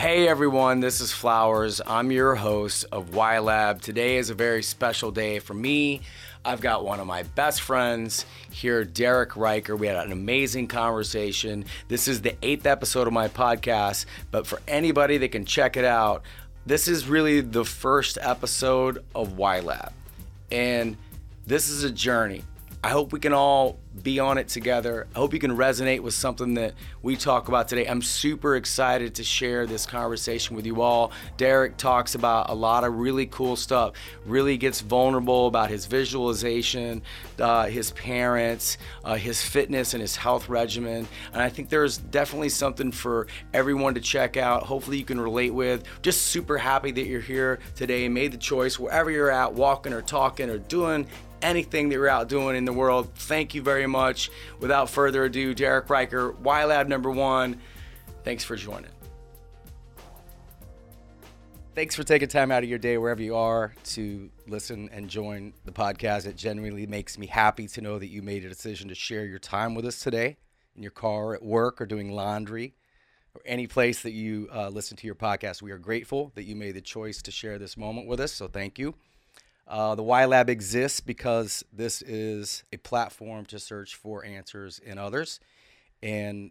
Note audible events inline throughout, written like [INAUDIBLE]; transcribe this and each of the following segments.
Hey everyone, this is Flowers. I'm your host of Y Lab. Today is a very special day for me. I've got one of my best friends here, Derek Riker. We had an amazing conversation. This is the eighth episode of my podcast, but for anybody that can check it out, this is really the first episode of Y Lab. And this is a journey. I hope we can all be on it together. I hope you can resonate with something that we talk about today. I'm super excited to share this conversation with you all. Derek talks about a lot of really cool stuff, really gets vulnerable about his visualization, uh, his parents, uh, his fitness, and his health regimen. And I think there's definitely something for everyone to check out. Hopefully, you can relate with. Just super happy that you're here today and made the choice wherever you're at, walking or talking or doing anything that you're out doing in the world. Thank you very much. Without further ado, Derek Riker, Y Lab number one. Thanks for joining. Thanks for taking time out of your day, wherever you are, to listen and join the podcast. It genuinely makes me happy to know that you made a decision to share your time with us today in your car, at work, or doing laundry, or any place that you uh, listen to your podcast. We are grateful that you made the choice to share this moment with us. So thank you. Uh, the Y Lab exists because this is a platform to search for answers in others. And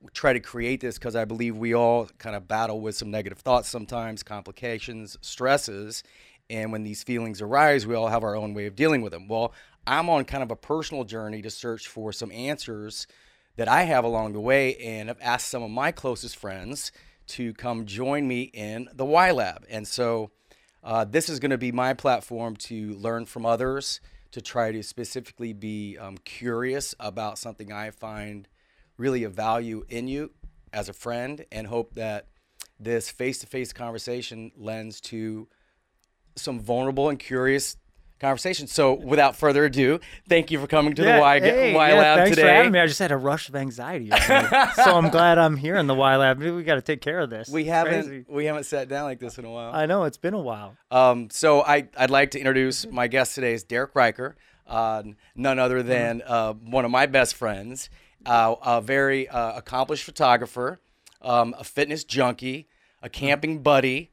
we try to create this because I believe we all kind of battle with some negative thoughts sometimes, complications, stresses. And when these feelings arise, we all have our own way of dealing with them. Well, I'm on kind of a personal journey to search for some answers that I have along the way. And I've asked some of my closest friends to come join me in the Y Lab. And so, uh, this is going to be my platform to learn from others, to try to specifically be um, curious about something I find really of value in you as a friend, and hope that this face to face conversation lends to some vulnerable and curious conversation. So, without further ado, thank you for coming to Yeah, the Y, hey, y yeah, Lab thanks today. For having me. I just had a rush of anxiety. so I'm [LAUGHS] glad I'm here in the Y Lab. Maybe we got to take care of this. We haven't crazy. we haven't sat down like this in a while. I know it's been a while. Um, so I, I'd like to introduce my guest today is Derek Riker, uh, none other than uh, one of my best friends, uh, a very uh, accomplished photographer, um, a fitness junkie, a camping buddy,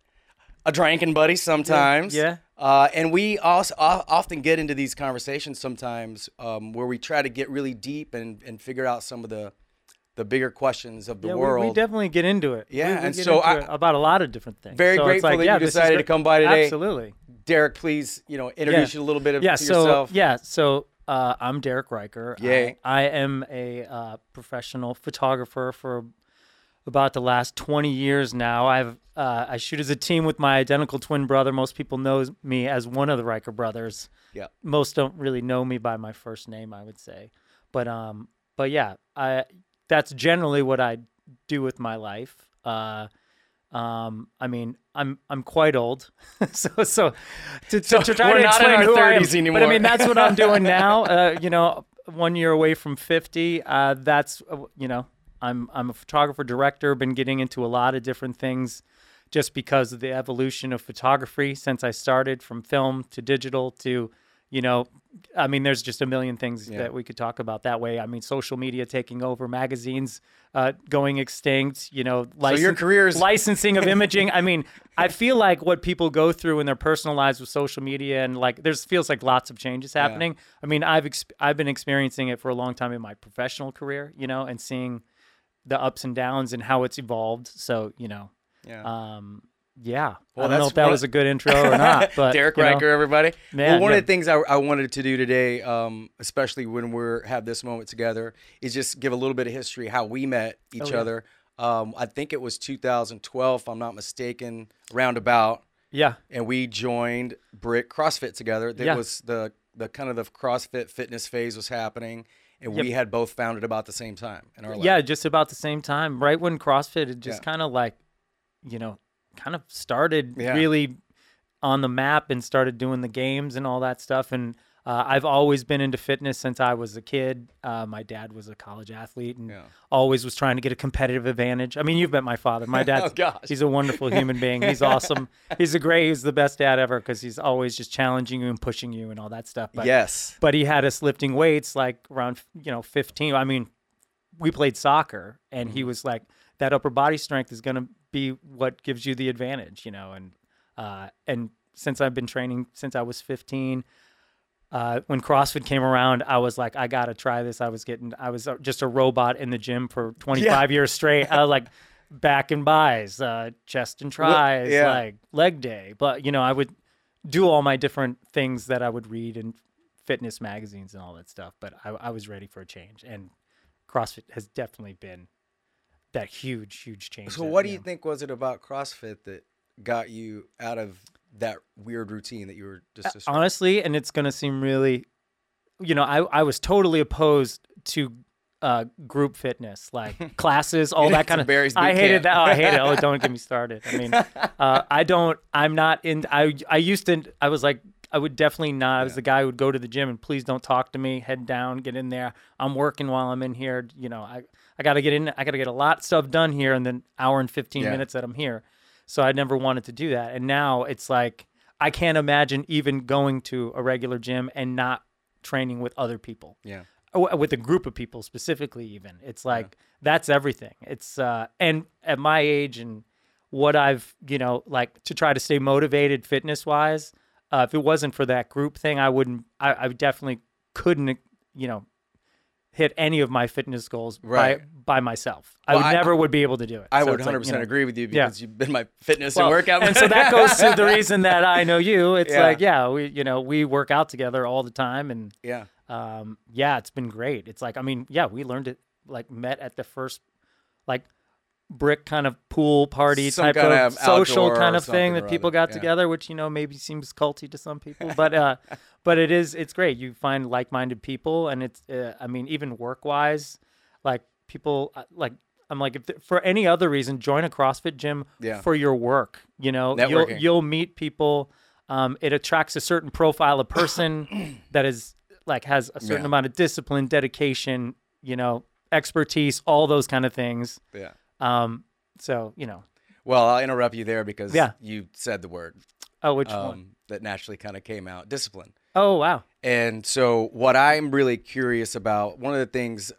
a drinking buddy sometimes. Yeah. Uh, and we also often get into these conversations sometimes um, where we try to get really deep and, and figure out some of the the bigger questions of the yeah, world. We, definitely get into it. Yeah, we and get so I- about a lot of different things. Very So it's grateful like, that you yeah, is decided to come by today. Absolutely. Derek, please, you know, introduce you a little bit of yeah. So yourself. yeah. So uh, I'm Derek Riker. Yay. I, I am a uh, professional photographer for about the last 20 years now. I've uh, I shoot as a team with my identical twin brother. Most people know me as one of the Riker brothers. Yeah. Most don't really know me by my first name, I would say. But um, but yeah, I that's generally what I do with my life. Uh, um, I mean, I'm I'm quite old, [LAUGHS] so so to, to, to try we're to explain who I am. 30s But I mean, that's what I'm doing [LAUGHS] now. Uh, you know, one year away from 50. Uh, that's uh, you know, I'm I'm a photographer director. Been getting into a lot of different things, just because of the evolution of photography since I started from film to digital to, you know, I mean, there's just a million things Yeah. that we could talk about that way. I mean, social media taking over, magazines uh, going extinct. You know, So your career is- licensing of [LAUGHS] imaging. I mean, I feel like what people go through in their personal lives with social media and like there's feels like lots of changes happening. I mean, I've ex- I've been experiencing it for a long time in my professional career, you know, and seeing the ups and downs and how it's evolved. So, you know, Yeah. um yeah. Well, I don't know if that was a good intro or not, [LAUGHS] but Derek you know, Riker, everybody. Man, well, one yeah. of the things I, I wanted to do today, um, especially when we're have this moment together, is just give a little bit of history how we met each Oh, yeah. other. Um, I think it was 2012, if I'm not mistaken, roundabout, Yeah. and we joined Brick CrossFit together. That Yeah. was the the kind of the CrossFit fitness phase was happening, and Yep. we had both found it about the same time in our life. Yeah, just about the same time, right when CrossFit had just Yeah. kind of like, you know, kind of started Yeah. really on the map and started doing the games and all that stuff. And uh, I've always been into fitness since I was a kid. Uh, my dad was a college athlete and Yeah. always was trying to get a competitive advantage. I mean, you've met my father. My [LAUGHS] dad's Oh, he's a wonderful human being. He's [LAUGHS] awesome. He's a great. He's the best dad ever because he's always just challenging you and pushing you and all that stuff. But yes. but he had us lifting weights like around you know 15 i mean we played soccer and Mm-hmm. he was like that upper body strength is going to be what gives you the advantage, you know. And uh, and since I've been training since I was 15, uh, when CrossFit came around, I was like, I gotta try this. I was getting, I was uh, just a robot in the gym for [LAUGHS] 25 years straight. I was like back and bis, uh, chest and tris, yeah. like leg day. But you know, I would do all my different things that I would read in fitness magazines and all that stuff. But I, I was ready for a change, and CrossFit has definitely been that huge, huge change. So that, what do you know. think was it about CrossFit that got you out of that weird routine that you were just describing? honestly and it's going to seem really you know I, I was totally opposed to uh, group fitness like [LAUGHS] classes all that kind of Barry's i hated camp. that oh, i hate it oh [LAUGHS] don't get me started i mean [LAUGHS] uh, i don't i'm not in i i used to i was like i would definitely not i was the guy who would go to the gym and please don't talk to me head down get in there i'm working while i'm in here you know i i gotta get in i gotta get a lot of stuff done here in the hour and 15 Yeah. minutes that i'm here so I never wanted to do that. And now it's like I can't imagine even going to a regular gym and not training with other people. Yeah. With a group of people specifically even. It's like that's everything. It's uh and at my age and what I've, you know, like to try to stay motivated fitness wise, uh, if it wasn't for that group thing, I wouldn't I, I definitely couldn't, you know, hit any of my fitness goals Right. by by myself. I would I- never would be able to do it. I So would 100% you know, agree with you Yeah. because you've been my fitness well, and workout. [LAUGHS] and so that goes to the reason that I know you. It's Yeah. like, yeah, we, you know, we work out together all the time, and yeah. um, yeah, it's been great. It's like, I mean, yeah, we learned it, like, met at the first, like, brick kind of pool party Some type of of social kind of thing that people got yeah. together, which you know maybe seems culty to some people, but uh, [LAUGHS] but it is, it's great. You find like-minded people, and it's, uh, I mean, even work-wise, like people, uh, like. I'm like, if for any other reason, join a CrossFit gym Yeah. for your work. You know, you'll you'll meet people. Um, it attracts a certain profile of person [COUGHS] that is like has a certain Yeah. amount of discipline, dedication, you know, expertise, all those kind of things. Yeah. Um, so you know, Well, I'll interrupt you there because Yeah. you said the word oh, which one? um, that naturally kind of came out discipline. Oh, wow. And so, what I'm really curious about, one of the things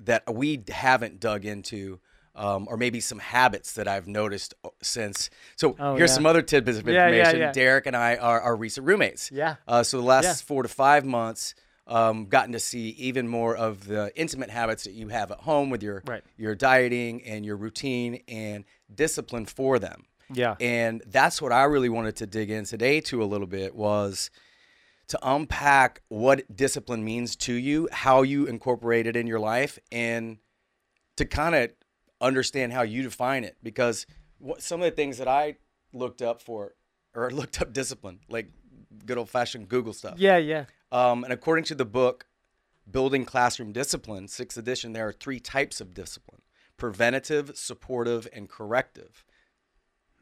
that we haven't dug into, um, or maybe some habits that I've noticed uh, since. So, Oh, here's yeah. some other tidbits of Yeah, yeah, information. yeah. Derek and I are, are recent roommates. Yeah. Uh, so, the last four to five months, um, gotten to see even more of the intimate habits that you have at home with your Right. your dieting and your routine and discipline for them. Yeah. And that's what I really wanted to dig in today to a little bit was to unpack what discipline means to you, how you incorporate it in your life, and to kind of understand how you define it. Because what, some of the things that I looked up for, or [LAUGHS] looked up discipline, like good old fashioned Google stuff. Yeah, yeah. Um, and according to the book Building Classroom Discipline, sixth edition, there are three types of discipline preventative, supportive, and corrective.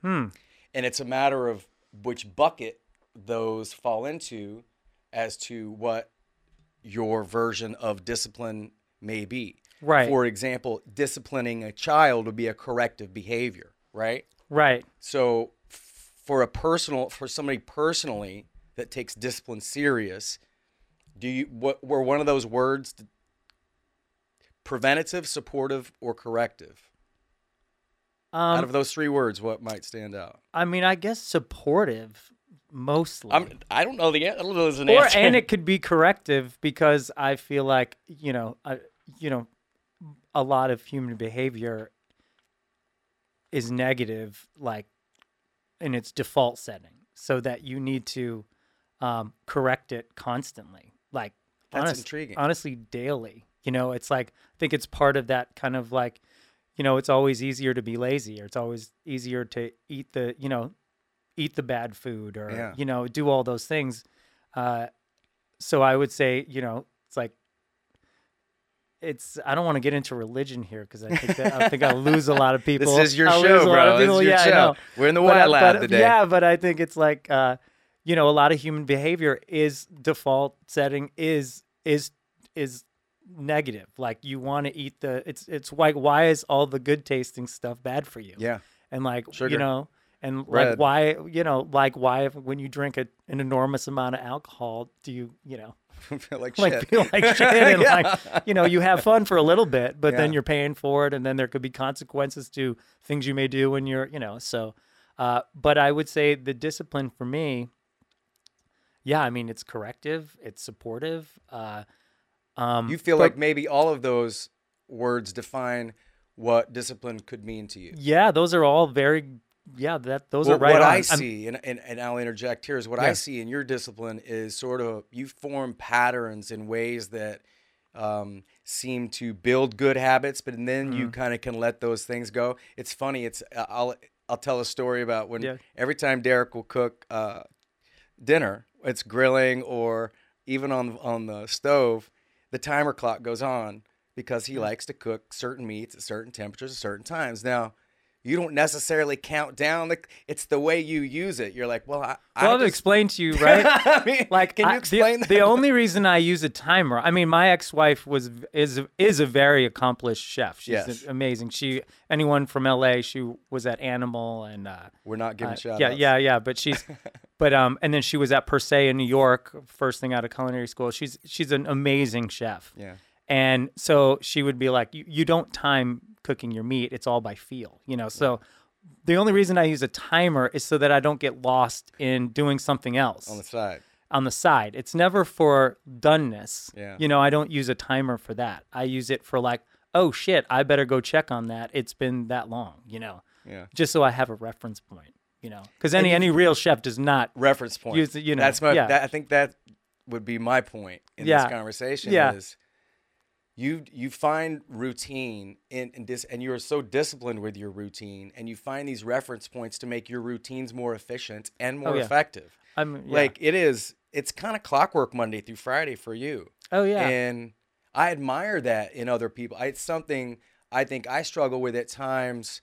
Hmm. And it's a matter of which bucket those fall into as to what your version of discipline may be. Right. For example, disciplining a child would be a corrective behavior, right? Right. So f- for a personal for somebody personally that takes discipline serious, do you what were one of those words preventative, supportive, or corrective? Um, Out of those three words, what might stand out? I mean, I guess supportive mostly. I'm I don't know the an- I don't know there's an or answer. and it [LAUGHS] could be corrective because I feel like you know, I, you know, a lot of human behavior is negative, like in its default setting, so that you need to um, correct it constantly, like That's honest- intriguing. honestly, daily. You know, it's like I think it's part of that kind of like, you know, it's always easier to be lazy, or it's always easier to eat the, you know, eat the bad food, or Yeah. you know, do all those things. Uh, so I would say, you know, it's like it's. I don't want to get into religion here because I think that, I think I'll lose a lot of [LAUGHS] people. This is your I'll show, lose a lot bro. This is your yeah, show. We're in the But, uh, lab but, today. Yeah, but I think it's like, uh, you know, a lot of human behavior is default setting is is is negative. Like you want to eat the. It's it's like why is all the good tasting stuff bad for you? yeah. and like Sugar. you know And like why, you know, like why when you drink a, an enormous amount of alcohol, do you, you know, [LAUGHS] feel like [LAUGHS] like shit. feel like [LAUGHS] shit and Yeah. like you know you have fun for a little bit but then you're paying for it and then there could be consequences to things you may do when you're you know so uh, but i would say the discipline for me yeah i mean it's corrective it's supportive uh, um, you feel but- like maybe all of those words define what discipline could mean to you. yeah those are all very yeah that those Well, are right what on. I see, and, and, and I'll interject here, is what I see in your discipline is sort of you form patterns in ways that um, seem to build good habits, but then you Mm-hmm. kind of can let those things go. It's funny. It's uh, I'll I'll tell a story about when Yeah. every time Derek will cook uh, dinner, it's grilling or even on on the stove, the timer clock goes on because he likes to cook certain meats at certain temperatures at certain times. Now, you don't necessarily count down the it's the way you use it. You're like, well, I, I well, I've just- explained to you [LAUGHS] right I mean, like can you I- explain the, that? the only reason I use a timer. I mean, my ex-wife was is is a very accomplished chef. She's Yes. amazing. She anyone from LA, she was at Animal and uh, We're not giving uh, shout yeah, outs. yeah, yeah. But she's, [LAUGHS] but um, and then she was at Per Se in New York, first thing out of culinary school. She's she's an amazing chef. Yeah. And so she would be like, you, you don't time cooking your meat. It's all by feel, you know? So the only reason I use a timer is so that I don't get lost in doing something else on the side. on the side. It's never for doneness. Yeah. You know, I don't use a timer for that. I use it for like, oh shit, I better go check on that. It's been that long, you know, Yeah. just so I have a reference point, you know, because any, any real chef does not. Reference point. Use you know, That's my. yeah. That, I think that would be my point in Yeah. this conversation. Yeah. Is you you find routine in, in this, and you are so disciplined with your routine, and you find these reference points to make your routines more efficient and more Oh, yeah. effective. I'm yeah. Like it is. It's kind of clockwork Monday through Friday for you. oh yeah. And I admire that in other people. It's something I think I struggle with at times,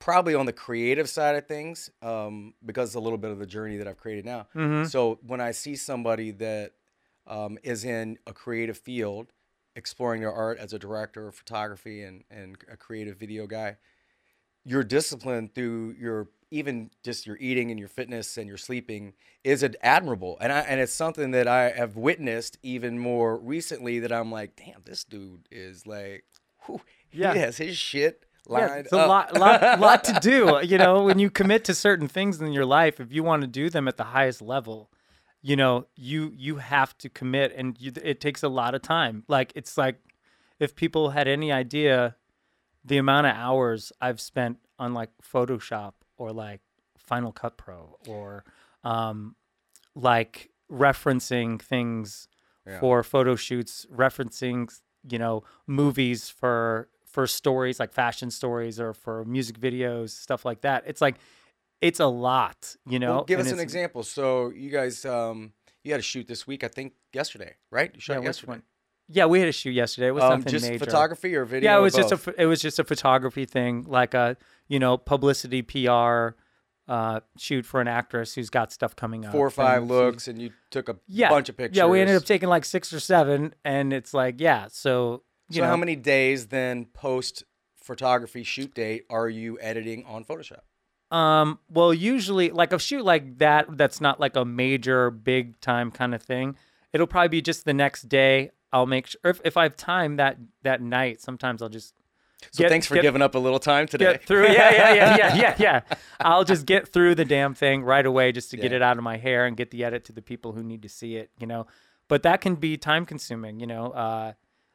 probably on the creative side of things, um, because it's a little bit of the journey that I've created now. Mhm. So when I see somebody that um, is in a creative field, exploring their art as a director of photography and, and a creative video guy, your discipline through your even just your eating and your fitness and your sleeping is ad- admirable and I and it's something that I have witnessed even more recently that I'm like damn this dude is like whew, Yeah. he has his shit Yeah, it's a lot, lot, lot to do. [LAUGHS] You know, when you commit to certain things in your life, if you want to do them at the highest level, you know, you you have to commit, and you, it takes a lot of time. Like it's like if people had any idea the amount of hours I've spent on like Photoshop or like Final Cut Pro or um, like referencing things Yeah. for photo shoots, referencing you know movies for for stories like fashion stories or for music videos, stuff like that. It's like it's a lot, you know. Well, give and us an example. So you guys, um, you had a shoot this week, I think yesterday, right? You shot Yeah, yesterday. one? Yeah, we had a shoot yesterday. It was Um, nothing just major. photography or video? Yeah, it was just a both? it was just a photography thing, like a you know publicity PR uh, shoot for an actress who's got stuff coming up. four or five and she- looks, and you took a yeah, bunch of pictures. Yeah, we ended up taking like six or seven, and it's like yeah. So you So know, how many days then post photography shoot date are you editing on Photoshop? Um, well, usually like a shoot like that, that's not like a major big time kind of thing. It'll probably be just the next day. I'll make sure if, if I have time that that night. Sometimes I'll just So Get- thanks for get- giving up a little time today. get through. Yeah, yeah, yeah, yeah, yeah, [LAUGHS] yeah. I'll just get through the damn thing right away just to get it out of my hair and get the edit to the people who need to see it. You know, but that can be time consuming. You know, uh,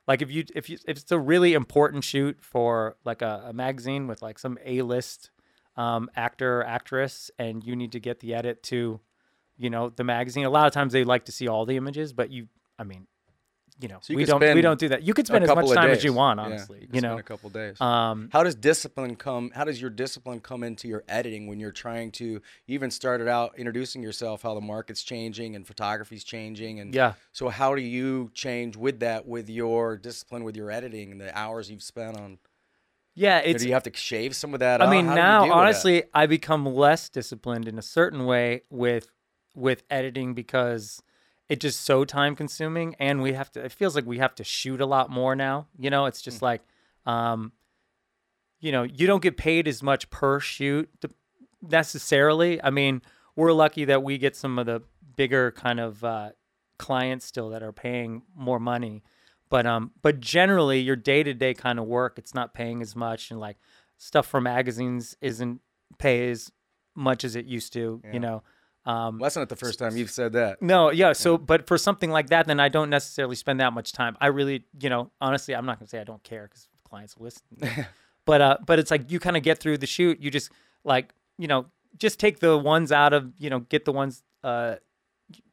like if you if you if it's a really important shoot for like a, a magazine with like some A list um, actor or actress, and you need to get the edit to, you know, the magazine. A lot of times they like to see all the images, but you, I mean, you know, So you we don't we don't do that. You could spend as much of time as you want, Yeah, honestly. you, you know, spend a couple days. um, how does discipline come? How does your discipline come into your editing when you're trying to? You even started out introducing yourself, how the market's changing and photography's changing, and yeah. So how do you change with that, with your discipline, with your editing, and the hours you've spent on? Yeah, Or it's do you have to shave some of that? I mean, now honestly, I become less disciplined in a certain way with with editing because it's just so time consuming, and we have to. It feels like we have to shoot a lot more now. You know, it's Mm. just like, um, you know, you don't get paid as much per shoot. Necessarily. I mean, we're lucky that we get some of the bigger kind of uh, clients still that are paying more money. But um, but generally, your day to day kind of work, it's not paying as much, and like stuff for magazines isn't pay as much as it used to. Yeah. You know. Um, Well, that's not the first time you've said that. no, yeah. So, but for something like that, then I don't necessarily spend that much time. I really, you know, honestly, I'm not gonna say I don't care because clients listen. [LAUGHS] but uh, but it's like you kind of get through the shoot. You just like, you know, just take the ones out of, you know, get the ones. Uh,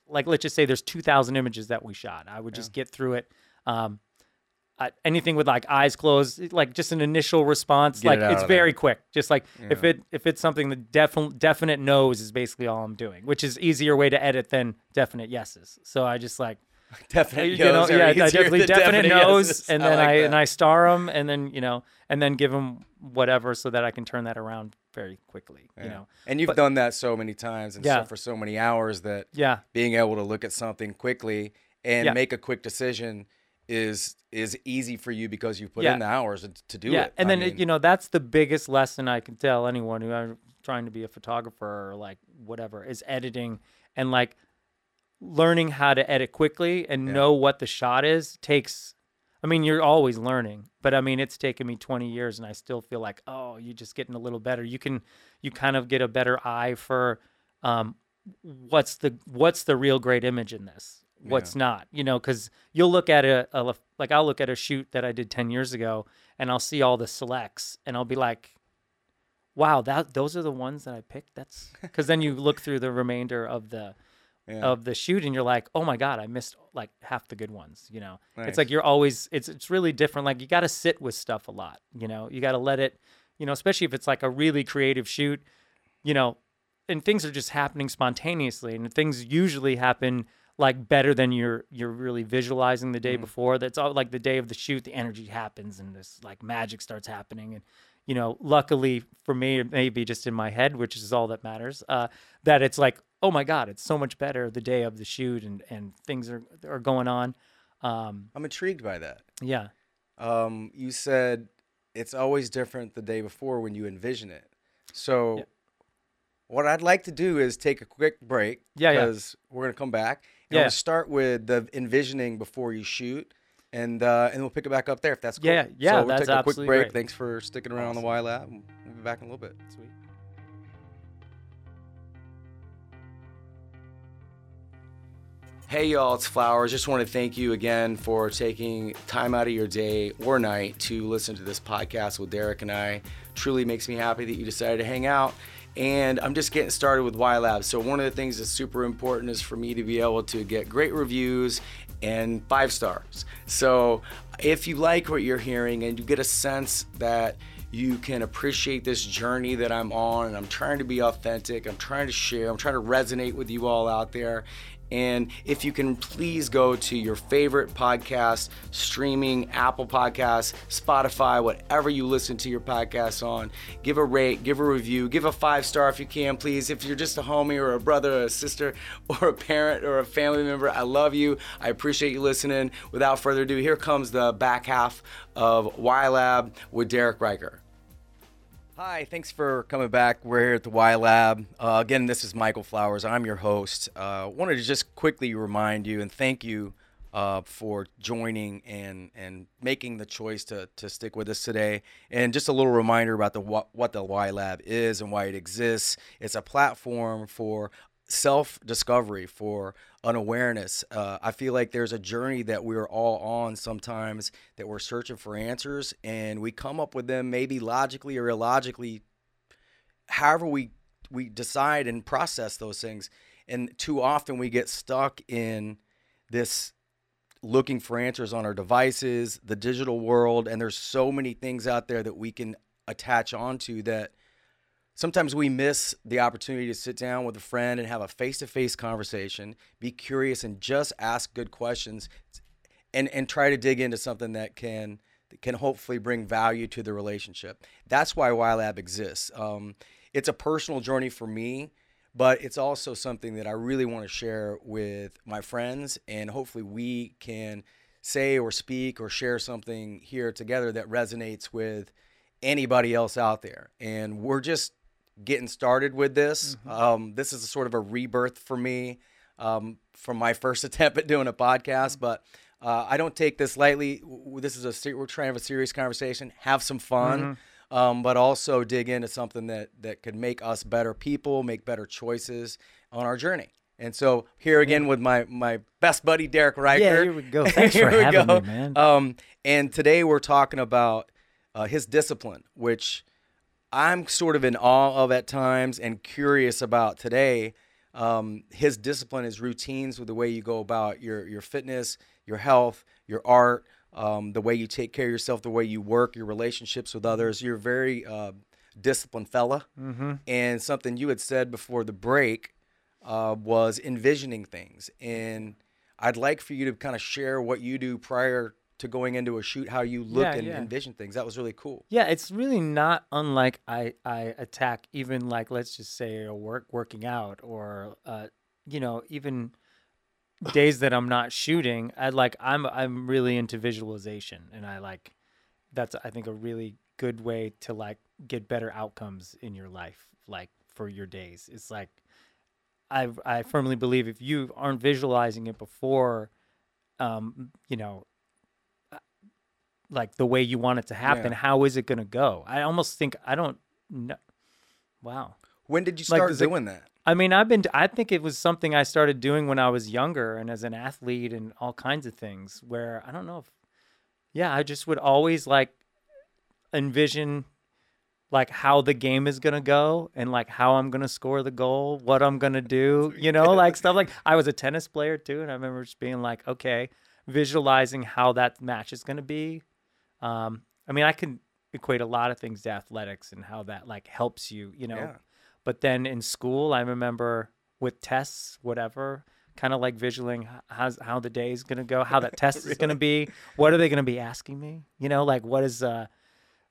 like let's just say there's 2,000 images that we shot. I would just get through it. Um, I, anything with like eyes closed, like just an initial response, Get like it it's of there. very quick. Just like if it if it's something that definite definite no's is basically all I'm doing, which is easier way to edit than definite yeses. So I just like [LAUGHS] Definite you know, yeah, I definitely definite, no's, [LAUGHS] yeses. and then like I, and I star them, and then you know, and then give them whatever so that I can turn that around very quickly. You know, and you've but- done that so many times and Yeah. so for so many hours that yeah, being able to look at something quickly and Yeah. make a quick decision is is easy for you because you put Yeah. in the hours to- do yeah, it. and I then it- mean, you know that's the biggest lesson I can tell anyone who are trying to be a photographer or like whatever is editing and like learning how to edit quickly and Yeah. know what the shot is takes. I mean, you're always learning, but I mean, it's taken me 20 years, and I still feel like, oh, you're just getting a little better. You can, you kind of get a better eye for, um, what's the what's the real great image in this what's not you know because you'll look at a, a like i'll look at a shoot that i did 10 years ago and i'll see all the selects and i'll be like wow that those are the ones that i picked that's [LAUGHS] because then you look through the remainder of the yeah. of the shoot and you're like oh my god i missed like half the good ones you know Nice. it's like you're always it's it's really different like you got to sit with stuff a lot you know you got to let it you know especially if it's like a really creative shoot you know and things are just happening spontaneously and things usually happen like better than you're you're really visualizing the day before that's all like the day of the shoot the energy happens and this like magic starts happening and you know luckily for me it may be just in my head which is all that matters uh that it's like oh my god it's so much better the day of the shoot and and things are are going on um I'm intrigued by that. yeah Um, you said it's always different the day before when you envision it. So, Yeah. what I'd like to do is take a quick break Yeah, yeah. because we're gonna come back. And Yeah. We'll start with the envisioning before you shoot, and uh, and we'll pick it back up there if that's cool. Yeah, yeah, So we'll that's take a quick absolutely break. great. Thanks for sticking around on the Y Lab. We'll be back in a little bit. sweet Hey y'all, it's Flowers. Just want to thank you again for taking time out of your day or night to listen to this podcast with Derek and I. Truly makes me happy that you decided to hang out. And I'm just getting started with Y Lab. So one of the things that's super important is for me to be able to get great reviews and five stars. So if you like what you're hearing and you get a sense that you can appreciate this journey that I'm on and I'm trying to be authentic, I'm trying to share, I'm trying to resonate with you all out there. And if you can please go to your favorite podcast, streaming, Apple Podcasts, Spotify, whatever you listen to your podcasts on, give a rate, give a review, give a five star if you can, please. If you're just a homie or a brother or a sister [LAUGHS] or a parent or a family member, I love you. I appreciate you listening. Without further ado, here comes the back half of Y Lab with Derek Riker. Hi, thanks for coming back. We're here at the Y Lab. Uh, again, this is Michael Flowers. I'm your host. Uh, wanted to just quickly remind you and thank you uh, for joining and and making the choice to to stick with us today. And just a little reminder about the what, what the Y Lab is and why it exists. It's a platform for self discovery, for an awareness. Uh, I feel like there's a journey that we're all on sometimes that we're searching for answers and we come up with them maybe logically or illogically, however we we decide and process those things. And too often we get stuck in this looking for answers on our devices, the digital world, and there's so many things out there that we can attach onto that sometimes we miss the opportunity to sit down with a friend and have a face-to-face conversation be curious and just ask good questions and and try to dig into something that can that can hopefully bring value to the relationship. That's why ylab exists. Um, it's a personal journey for me but it's also something that i really want to share with my friends and hopefully we can say or speak or share something here together that resonates with anybody else out there. And we're just getting started with this. Um, this is a sort of a rebirth for me um, from my first [LAUGHS] attempt at doing a podcast, but uh, I don't take this lightly. This is a we're trying to have a serious conversation, have some fun, um, but also dig into something that that could make us better people, make better choices on our journey. And so here again with my my best buddy Derek Riker. Yeah, here we go. [LAUGHS] Thanks Here for having go. me, man. Um, and today we're talking about uh, his discipline, which I'm sort of in awe of at times and curious about today. Um, his discipline, his routines with the way you go about your your fitness, your health, your art, um, the way you take care of yourself, the way you work, your relationships with others. You're a very uh, disciplined fella. Mm-hmm. And something you had said before the break uh, was envisioning things. And I'd like for you to kind of share what you do prior to going into a shoot, how you look Yeah, and yeah. envision things. That was really cool. Yeah, it's really not unlike I I attack even like let's just say a work working out or uh you know even days that I'm not shooting. I like I'm I'm really into visualization and I like that's I think a really good way to like get better outcomes in your life like for your days. It's like I I firmly believe if you aren't visualizing it before um you know like the way you want it to happen, Yeah. how is it going to go? I almost think I don't know. Wow. When did you Like, start it- doing that? I mean, I've been I think it was something I started doing when I was younger and as an athlete and all kinds of things where I don't know if yeah, I just would always like envision like how the game is going to go and like how I'm going to score the goal, what I'm going to do, you know, like stuff like I was a tennis player too and I remember just being like, okay, visualizing how that match is going to be. Um I mean, I can equate a lot of things to athletics and how that like helps you, you know. Yeah. But then in school, I remember with tests, whatever, kind of like visualizing h- how's, how the day is going to go, how that [LAUGHS] test is going to be. What are they going to be asking me? You know, like what is, uh,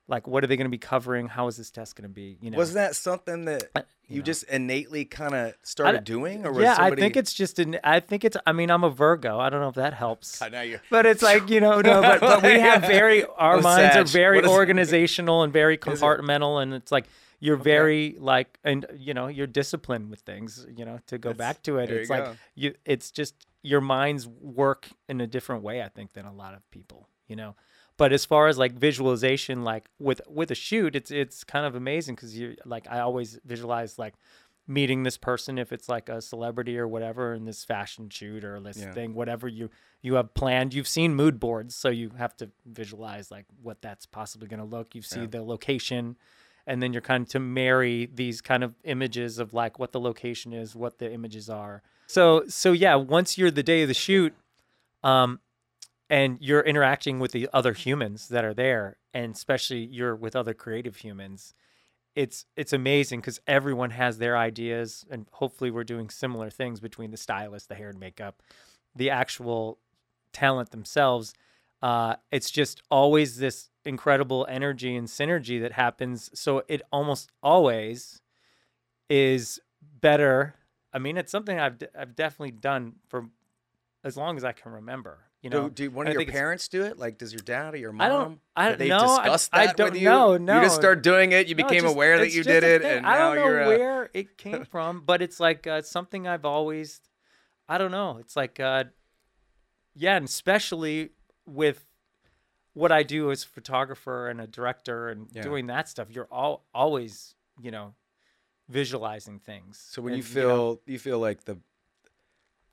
like what are they going to be covering? How is this test going to be? You know, Was that something that I- you, you know. just innately kind of started doing, or was yeah, somebody? I think it's just an. I think it's. I mean, I'm a Virgo. I don't know if that helps. God, now you're- But it's like you know, no, but, but we have very [LAUGHS] our minds are very organizational and very it? compartmental, and it's like you're very like and you know you're disciplined with things. You know, to go That's- back to it, it's you like go. you. It's just your minds work in a different way, I think, than a lot of people. You know. But as far as like visualization, like with with a shoot, it's it's kind of amazing because you like I always visualize like meeting this person if it's like a celebrity or whatever in this fashion shoot or this Yeah. thing whatever you you have planned you've seen mood boards so you have to visualize like what that's possibly going to look you see Yeah. the location and then you're kind of to marry these kind of images of like what the location is what the images are so so yeah once you're the day of the shoot um and you're interacting with the other humans that are there and especially you're with other creative humans it's it's amazing because everyone has their ideas and hopefully we're doing similar things between the stylist the hair and makeup the actual talent themselves. Uh, it's just always this incredible energy and synergy that happens so it almost always is better. I mean it's something i've, d- I've definitely done for as long as i can remember you know do, do one of your parents do it? Like, does your dad or your mom? I don't- I Have they no, I- discussed I that don't with you? know, You just start doing it. You No, became just- aware that you did it, and I now don't know you're. Uh, where it [LAUGHS] came from, but it's like uh, something I've always, I don't know. It's like, uh, yeah, and especially with what I do as a photographer and a director and Yeah. doing that stuff, you're all always, you know, visualizing things. so when you And, know, feel you feel like the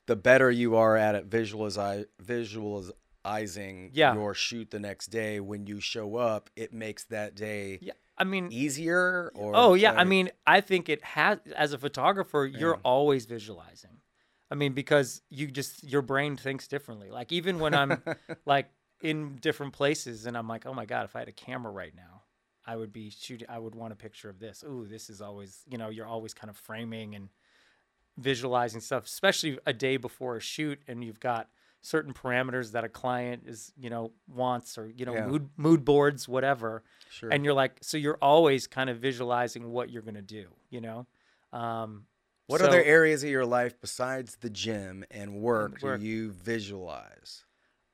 the better you are at it visualize visualizing Yeah. your shoot the next day when you show up it makes that day yeah, I mean, easier or Oh yeah, I mean, I think it has. As a photographer, you're Yeah. always visualizing. I mean, because you just your brain thinks differently. Like even when I'm [LAUGHS] like in different places, and I'm like, oh my god, if I had a camera right now, I would be shooting. I would want a picture of this. Ooh, this is always. You know, you're always kind of framing and visualizing stuff, especially a day before a shoot, and you've got certain parameters that a client is, you know, wants or you know, Yeah. mood mood boards, whatever sure and you're like so you're always kind of visualizing what you're going to do you know um what so- other areas of your life besides the gym and work, work. do you visualize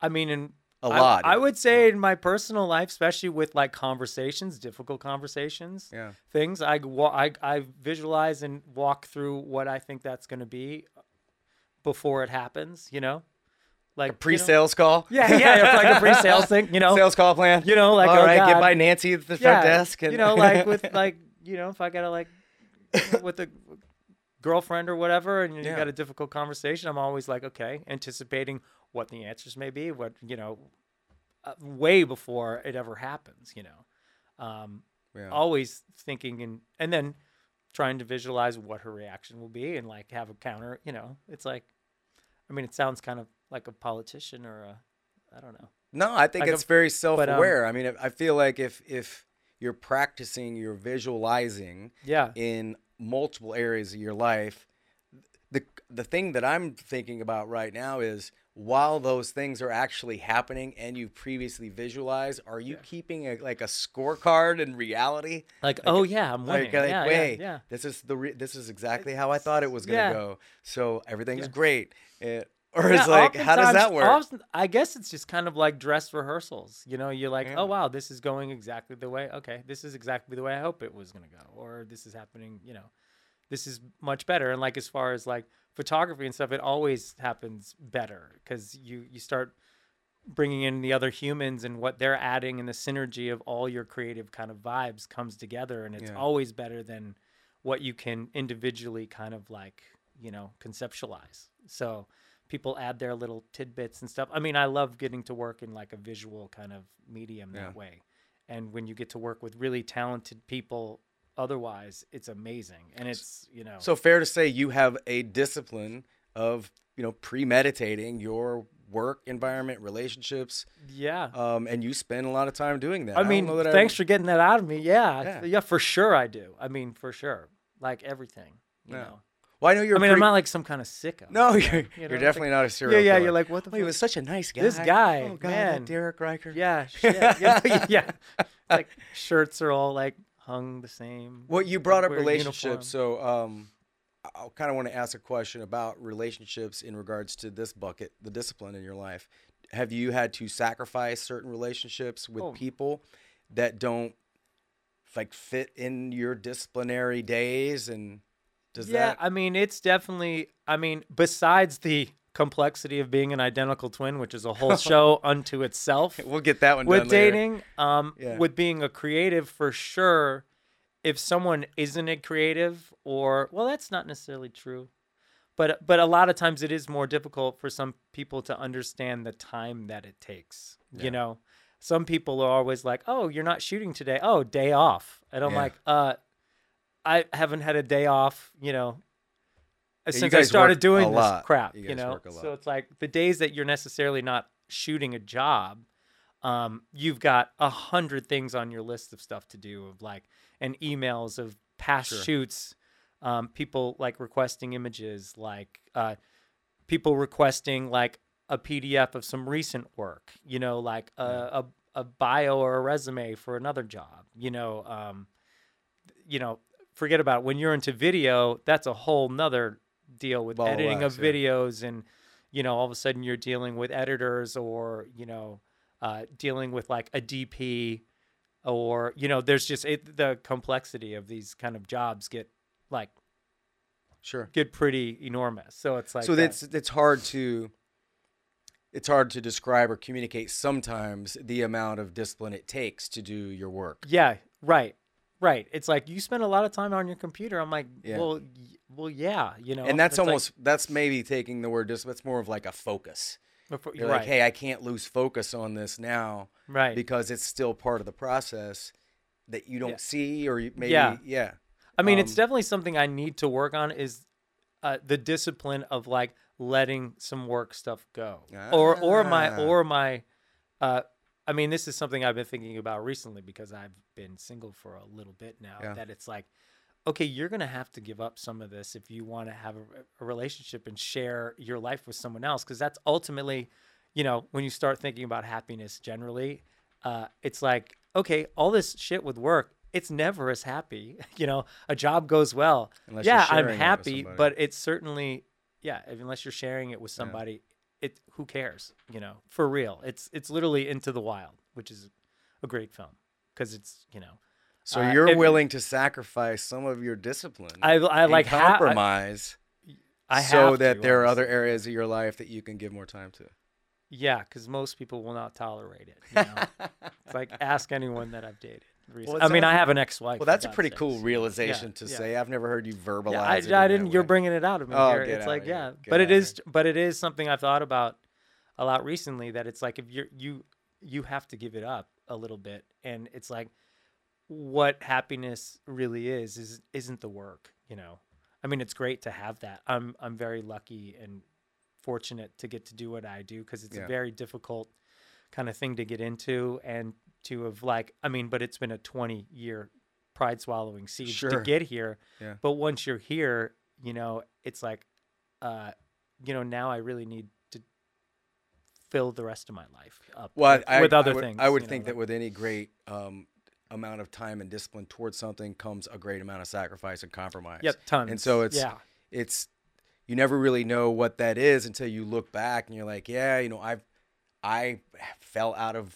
i mean in a I- lot. I, would say in my personal life, especially with like conversations, difficult conversations, Yeah. things, I, I I visualize and walk through what I think that's going to be before it happens. You know, like you know- Pre-sales call. Yeah, yeah, it's like a pre-sales thing. You [LAUGHS] know, Sales call plan. You know, like, all oh, right, get by Nancy at the yeah, front desk. And you know, like with [LAUGHS] like you know, if I gotta like with a girlfriend or whatever, and you Yeah. got a difficult conversation, I'm always like, okay, anticipating what the answers may be, what you know, uh, way before it ever happens. You know, um, Yeah. always thinking and and then trying to visualize what her reaction will be and like have a counter. You know, it's like, I mean, it sounds kind of like a politician or a, I don't know. No, I think Like a- it's very but, um, self-aware. I mean, I feel like if if you're practicing your visualizing Yeah. in multiple areas of your life, the the thing that I'm thinking about right now is while those things are actually happening and you've previously visualized, are you keeping a, like a scorecard in reality? Like, oh yeah, I'm winning. Like, like yeah, wait, yeah, yeah. this is the re- this is exactly how I thought it was gonna Yeah. go. So everything's Yeah. great. Eh, or Yeah, it's like, how does that work? often- I guess it's just kind of like dress rehearsals. You know, you're like, Yeah. oh wow, this is going exactly the way. Okay, this is exactly the way I hope it was gonna go, or this is happening. You know, this is much better. And like as far as like photography and stuff, it always happens better because you you start bringing in the other humans and what they're adding and the synergy of all your creative kind of vibes comes together and it's Yeah. always better than what you can individually kind of like you know conceptualize. So people add their little tidbits and stuff. I mean i love getting to work in like a visual kind of medium that way. And when you get to work with really talented people otherwise it's amazing and it's you know So fair to say you have a discipline of you know premeditating your work environment, relationships, yeah um, and you spend a lot of time doing that. I mean, know that thanks ever- for getting that out of me. Yeah, Yeah. yeah, for sure I do. I mean, for sure, like everything. You Yeah. know, Well, I know you're. I mean, pretty... I'm not like some kind of sicko. No, you you're, know? you're You know, definitely like- not a serial. yeah, yeah. killer. You're like, what the? Oh, he was such a nice guy. This guy, oh God, man. Derek Riker. Yeah, [LAUGHS] shit. yeah, [LAUGHS] yeah. Like shirts are all like hung the same. Well, you brought up relationships, so um, I kind of want to ask a question about relationships in regards to this bucket, the discipline in your life. Have you had to sacrifice certain relationships with Oh. people that don't like fit in your disciplinary days? And does yeah, that? I mean, it's definitely. I mean, besides the complexity of being an identical twin, which is a whole [LAUGHS] show unto itself. We'll get that one with dating um Yeah. with being a creative for sure if someone isn't a creative or well that's not necessarily true but but a lot of times it is more difficult for some people to understand the time that it takes Yeah. you know some people are always like oh you're not shooting today oh day off and i'm Yeah. like uh i haven't had a day off you know since i started doing this crap You you, know work a lot. so it's like the days that you're necessarily not shooting a job um, you've got a hundred things on your list of stuff to do of like and emails of past Sure. shoots um, people like requesting images like uh, people requesting like a pdf of some recent work you know like a, a, a bio or a resume for another job you know um, you know forget about it. when you're into video that's a whole nother deal with Ball editing wax, of yeah. videos and you know all of a sudden you're dealing with editors or you know uh, dealing with like a dp or you know there's just it, the complexity of these kind of jobs get like Sure. get pretty enormous so it's like so uh, that's it's hard to it's hard to describe or communicate sometimes the amount of discipline it takes to do your work. yeah right right it's like you spend a lot of time on your computer i'm like Yeah. well y- well yeah you know and that's it's like- almost that's maybe taking the word discipline. It's more of like a focus. before- You're right like, hey, I can't lose focus on this now right because it's still part of the process that you don't Yeah. see or you maybe Yeah. yeah. I mean, it's Um, definitely something I need to work on is uh, the discipline of like letting some work stuff go, or or my Ah. or my. Uh, I mean, this is something I've been thinking about recently because I've been single for a little bit now. Yeah. That it's like, okay, you're gonna have to give up some of this if you want to have a, a relationship and share your life with someone else, because that's ultimately, you know, when you start thinking about happiness generally, uh, it's like, okay, all this shit with work, it's never as happy. [LAUGHS] you know, a job goes well. Unless you're yeah, I'm sharing it with happy, but it's certainly, yeah, unless you're sharing it with somebody, it who cares, you know, for real. It's it's literally Into the Wild, which is a great film because it's you know. So uh, you're if- willing to sacrifice some of your discipline. I I and like ha- I- compromise I so that to, there are other areas of your life that you can give more time to. Yeah, because most people will not tolerate it. You know? [LAUGHS] it's like ask anyone that I've dated. Recently. it's I mean, all- I have an ex-wife. Well, that's a pretty sakes. cool realization to yeah. say. I've never heard you verbalize Yeah, I, it. I didn't. You're way. bringing it out of me Oh, here. get It's outta like, here. yeah, Get but it outta is. But it is something I've thought about a lot recently. That it's like if you're you you have to give it up a little bit, and it's like what happiness really is is isn't the work. You know, I mean, it's great to have that. I'm I'm very lucky and fortunate to get to do what I do because it's Yeah. a very difficult kind of thing to get into and to have like I mean, but it's been a 20 year pride swallowing siege Sure. to get here. Yeah. But once you're here, you know, it's like, uh, you know, now I really need to fill the rest of my life up Well, with, I, with I other would, things. I would you know, think that like- with any great um, amount of time and discipline towards something comes a great amount of sacrifice and compromise. Yep, tons. And so it's yeah, it's you never really know what that is until you look back and you're like, yeah, you know, I've I fell out of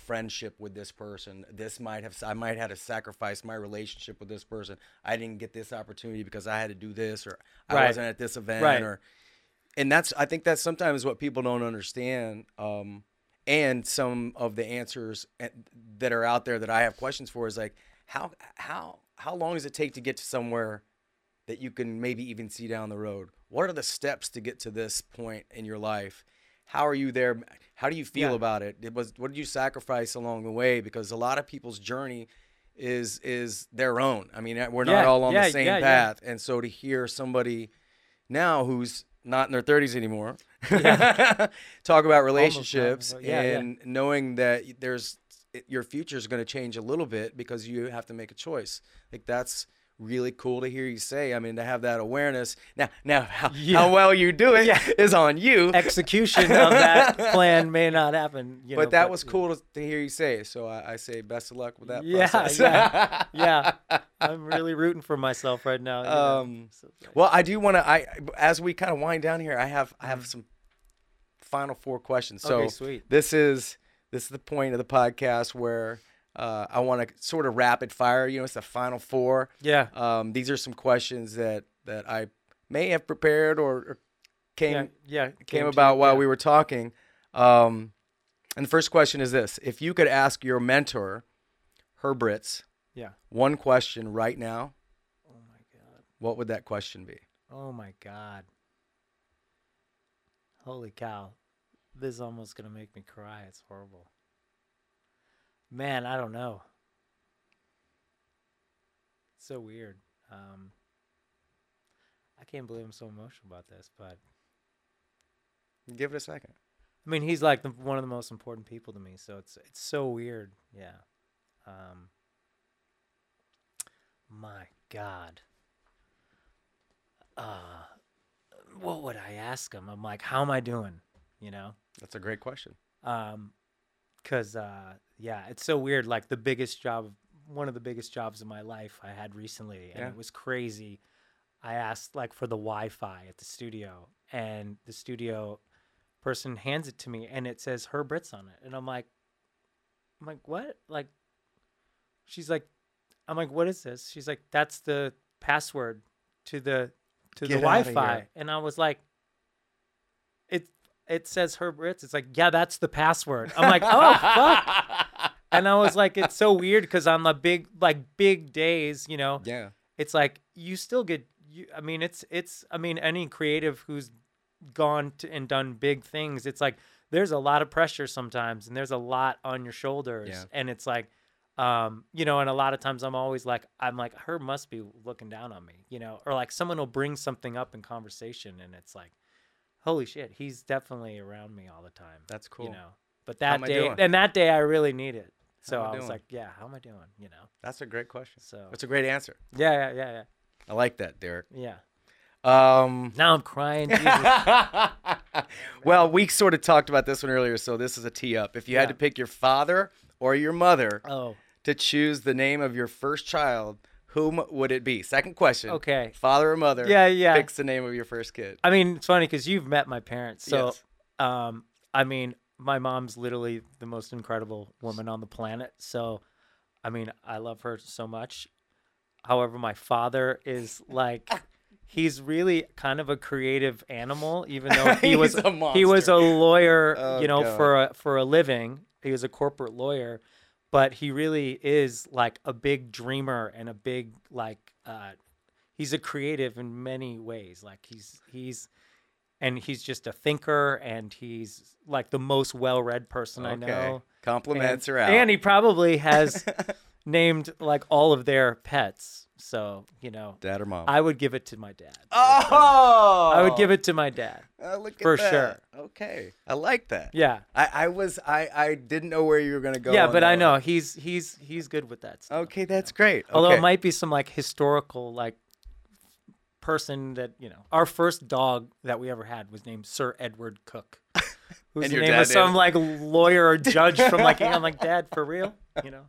friendship with this person. This might have I might have to sacrifice my relationship with this person. I didn't get this opportunity because I had to do this or I Right. wasn't at this event Right. or and that's I think that's sometimes what people don't understand. Um, and some of the answers that are out there that I have questions for is like how how how long does it take to get to somewhere that you can maybe even see down the road? What are the steps to get to this point in your life? How are you there? How do you feel Yeah. about it? It was what did you sacrifice along the way? Because a lot of people's journey is is their own. I mean, we're not Yeah, all on yeah, the same path, and so to hear somebody now who's not in their 30s anymore [LAUGHS] talk about relationships but yeah, yeah. and knowing that there's your future is going to change a little bit because you have to make a choice like that's really cool to hear you say i mean to have that awareness now now how, Yeah. how well you do it is Yeah. on you execution of that [LAUGHS] plan may not happen. You but know, that was cool to, to hear you say so I, I say best of luck with that Yeah, process. yeah, [LAUGHS] yeah. I'm really rooting for myself right now. Um, so like- Well, I do want to. I as we kind of wind down here, I have I Mm-hmm. have some final four questions. So Okay, sweet. this is this is the point of the podcast where uh, I want to sort of rapid fire. You know, it's the final four. yeah, Um, these are some questions that that I may have prepared or, or came yeah, yeah. came to about you, while yeah. we were talking. Um, and the first question is this: If you could ask your mentor, Herb Ritts, Yeah. one question right now, Oh my god. what would that question be? Oh my god. Holy cow. This is almost gonna make me cry. It's horrible. Man, I don't know. It's so weird. Um, I can't believe I'm so emotional about this, but Give it a second. I mean, he's like the, one of the most important people to me, so it's it's so weird. Yeah. Um, my God. Uh, what would I ask him? I'm like, how am I doing? You know? That's a great question. Um, cause uh, yeah, it's so weird. Like the biggest job, one of the biggest jobs in my life I had recently, and Yeah. it was crazy. I asked like for the Wi-Fi at the studio, and the studio person hands it to me, and it says Herb Ritts on it, and I'm like, I'm like, what? Like, she's like, I'm like, what is this? She's like, that's the password to the to Get the Wi-Fi, and I was like, it it says Herb Ritts. It's like, yeah, that's the password. I'm like, oh [LAUGHS] fuck. And I was like, it's so weird because on the big like big days, you know, Yeah. it's like you still get you i mean it's it's i mean any creative who's gone to, and done big things it's like there's a lot of pressure sometimes and there's a lot on your shoulders Yeah. and it's like um you know and a lot of times i'm always like i'm like Herb must be looking down on me you know or like someone will bring something up in conversation and it's like holy shit he's definitely around me all the time That's cool. you know but that day and that day i really need it so I i was like yeah how am i doing you know That's a great question. so That's a great answer. yeah yeah yeah yeah. I like that, Derek. yeah yeah Um, Now I'm crying. [LAUGHS] Well, we sort of talked about this one earlier, so this is a tee up. If you had to pick your father or your mother oh, to choose the name of your first child, whom would it be? Second question. okay. Father or mother? Yeah, yeah. Picks the name of your first kid. I mean, it's funny because you've met my parents, so Yes. Um, I mean, my mom's literally the most incredible woman on the planet. So, I mean, I love her so much. However, my father is like, [LAUGHS] he's really kind of a creative animal, even though [LAUGHS] he was a he was a lawyer, Oh, you know, God. for a for a living. He was a corporate lawyer, but he really is like a big dreamer and a big like uh he's a creative in many ways. Like he's he's and he's just a thinker and he's like the most well-read person I Okay. know. Compliments and, are out. and he probably has [LAUGHS] named like all of their pets. So, you know, Dad or mom? I would give it to my dad. oh, I would give it to my dad. Uh, look at for that. sure. Okay, I like that. Yeah. I, I was I, I didn't know where you were gonna go. yeah, but I one. know he's he's he's good with that stuff. Okay, that's great. Although it might be some like historical like person that you know. Our first dog that we ever had was named Sir Edward Coke, [LAUGHS] who's And your name dad of some like lawyer or judge [LAUGHS] from like I'm like Dad for real, you know.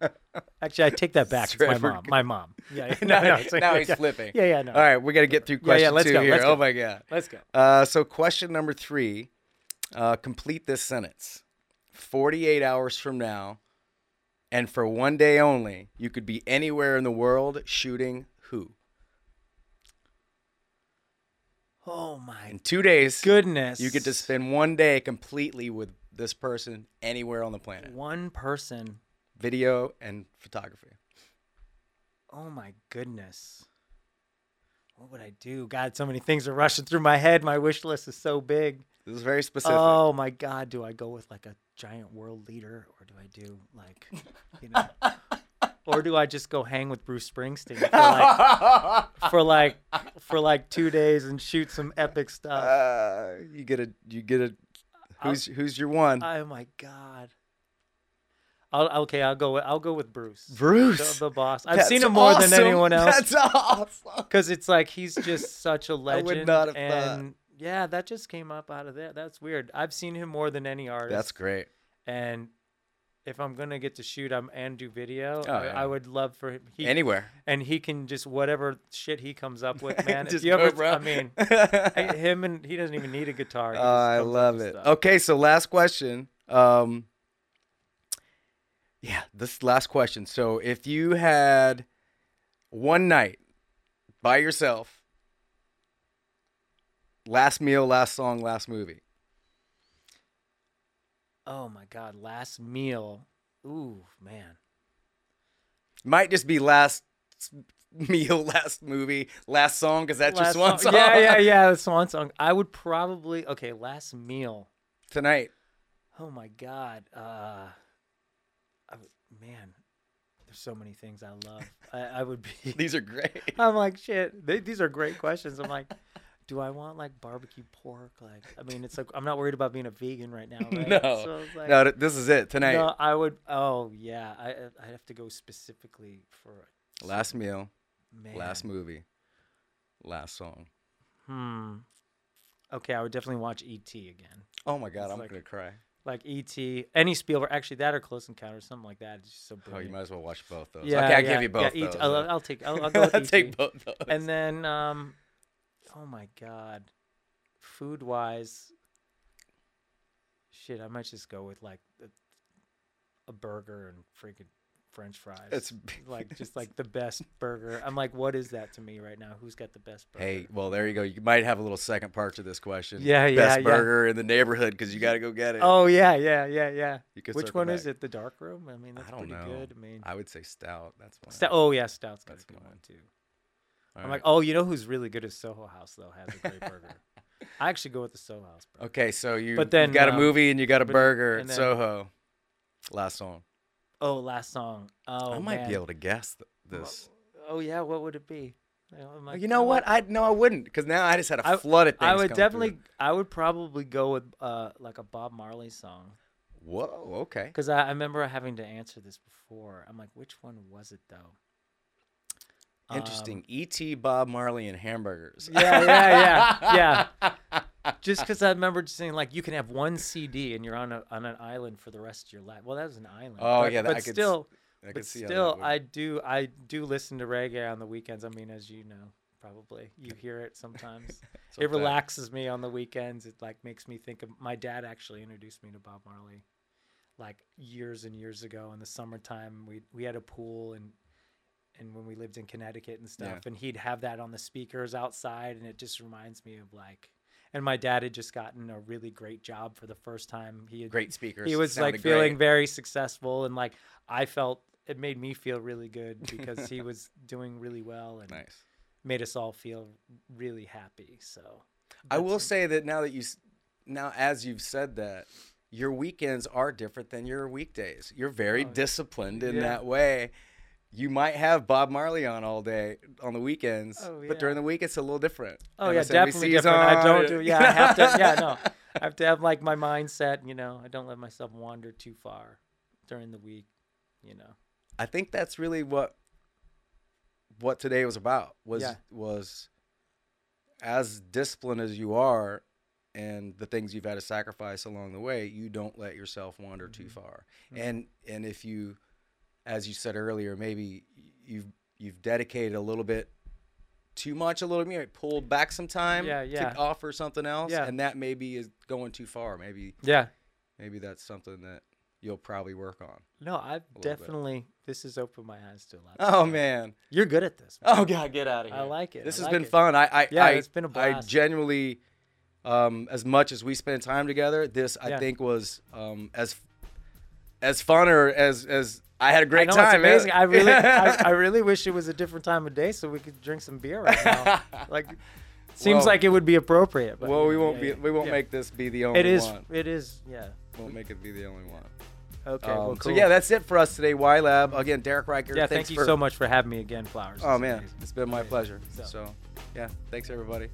Actually, I take that back. Sir It's my Edward mom. My mom. Yeah. yeah. [LAUGHS] now, No, no, it's like- now he's yeah. flipping. Yeah, yeah, no. All right, we got to get through Yeah, yeah, let's two go, here. let's oh my god. Let's go. Uh, so question number three, uh, complete this sentence. Forty-eight hours from now, and for one day only, you could be anywhere in the world shooting who? Oh my In two days, goodness. you get to spend one day completely with this person anywhere on the planet. one person. Video and photography. Oh my goodness. What would I do? God, so many things are rushing through my head. My wish list is so big. This is very specific. Oh my God, do I go with like a giant world leader or do I do like, you know, [LAUGHS] or do I just go hang with Bruce Springsteen for like, [LAUGHS] for like, for like two days and shoot some epic stuff? Uh, you get a you get a who's who's your one? oh my God. I'll, okay, I'll go. With, I'll go with Bruce. Bruce. the, the boss. I've That's seen him more than anyone else. That's awesome. because it's like he's just such a legend. [LAUGHS] I would not have thought. yeah, that just came up out of there. That's weird. I've seen him more than any artist. That's great. And if I'm gonna get to shoot him and do video, Oh, I, yeah. I would love for him. He, Anywhere. and he can just whatever shit he comes up with, [LAUGHS] man. if Just you go, ever, bro. I mean, [LAUGHS] I- him and he doesn't even need a guitar. Oh, I love it. Okay, so last question. Um, yeah, this last question. So if you had one night by yourself, last meal, last song, last movie. Oh my god, last meal. Ooh man. Might just be last [LAUGHS] meal, last movie, last song, because that's Last just one song- song. Yeah, yeah, yeah. The [LAUGHS] swan song. I would probably okay. Last meal. Tonight. Oh my god. Uh I would, man, there's so many things I love. I, I would be [LAUGHS] These are great. I'm like shit. They, these are great questions. I'm like do I want like barbecue pork? Like I mean it's like I'm not worried about being a vegan right now, [LAUGHS] right? No. So like, No, this is it tonight. no, I would oh yeah. I I have to go specifically for Last meal, man. last movie, last song. Hmm. Okay, I would definitely watch ET again. Oh my god, It's I'm like- gonna cry. Like ET, any Spielberg, actually that or Close Encounters, something like that. It's just so Oh, you might as well watch both those. Yeah, okay, yeah, give you both. Yeah, those, I'll, I'll take. I'll, I'll go [LAUGHS] with I'll ET. take both those. And then, um, oh my god, food wise, shit, I might just go with like a, a burger and freaking French fries. It's like [LAUGHS] just like the best burger. I'm like, what is that to me right now? Who's got the best burger? Hey, well, there you go. You might have a little second part to this question. Yeah, yeah, Best yeah. burger in the neighborhood because you got to go get it. Oh yeah, yeah, yeah, yeah. Which one is it? The dark room? I mean, that's I don't pretty know. good. I mean, I would say stout. That's one. Stout- oh yeah, Stout's got a good one too. All I'm right. like, oh, you know who's really good at Soho House though? Has a great [LAUGHS] burger. I actually go with the Soho House. Bro. okay, so you, But you then, got a um, movie and you got a but- burger at then- Soho. Last song. Oh, last song. Oh, I might man. be able to guess th- this. Oh yeah, what would it be? You know, like, you know what? I no, I wouldn't because now I just had a I- flood of things. I would definitely. through. I would probably go with uh like a Bob Marley song Whoa. Okay. because I, I remember having to answer this before. I'm like, which one was it though? Um, Interesting. E.T. Bob Marley and hamburgers. yeah, yeah, yeah, [LAUGHS] yeah. Just because I remember just saying like you can have one CD and you're on a on an island for the rest of your life. Well, that was an island. Oh, but, yeah, that- but I could still, I could but see still, I do I do listen to reggae on the weekends. I mean, as you know, probably. You hear it sometimes. [LAUGHS] it relaxes me on the weekends. It like makes me think of my dad actually introduced me to Bob Marley like years and years ago in the summertime. We we had a pool and and when we lived in Connecticut and stuff Yeah. and he'd have that on the speakers outside and it just reminds me of like and my dad had just gotten a really great job for the first time. He had Great speakers. he was like feeling great. very successful and like I felt it made me feel really good [LAUGHS] because he was doing really well and nice. made us all feel really happy. So I will say that now that you, now as you've said that, your weekends are different than your weekdays. You're very Oh, disciplined in yeah. that way. You might have Bob Marley on all day on the weekends, Oh, but during the week it's a little different. Oh yeah, definitely different. I don't do yeah, I have to yeah, no. [LAUGHS] I have to have like my mindset, you know, I don't let myself wander too far during the week, you know. I think that's really what what today was about. Was Yeah. was as disciplined as you are and the things you've had to sacrifice along the way, you don't let yourself wander too Mhm. far. Mhm. And and if you as you said earlier, maybe you've you've dedicated a little bit too much, a little bit pulled back some time Yeah, yeah. to offer something else. Yeah. And that maybe is going too far. Maybe Yeah. maybe that's something that you'll probably work on. No, I've bit. definitely this has opened my eyes to a lot. Oh man. You're good at this. man. Oh God, get out of here! I like it. This I has like been it. fun. I, I, Yeah, I, it's been a I blast. genuinely, um, as much as we spend time together, this I Yeah. think was um, as as fun or as as I had a great I know time. it's man. amazing. I really I, [LAUGHS] I really wish it was a different time of day so we could drink some beer right now. [LAUGHS] like seems Well- like it would be appropriate. But well, we won't yeah, be. We won't Yeah. make this be the only It is one. it is yeah. We won't make it be the only one. Okay, Um, well, So yeah, that's it for us today. Y Lab again. Derek Riker. yeah. Thank you for, so much for having me again, Flowers. Oh It's man, amazing. it's been my Amazing. pleasure. So- so yeah, thanks everybody.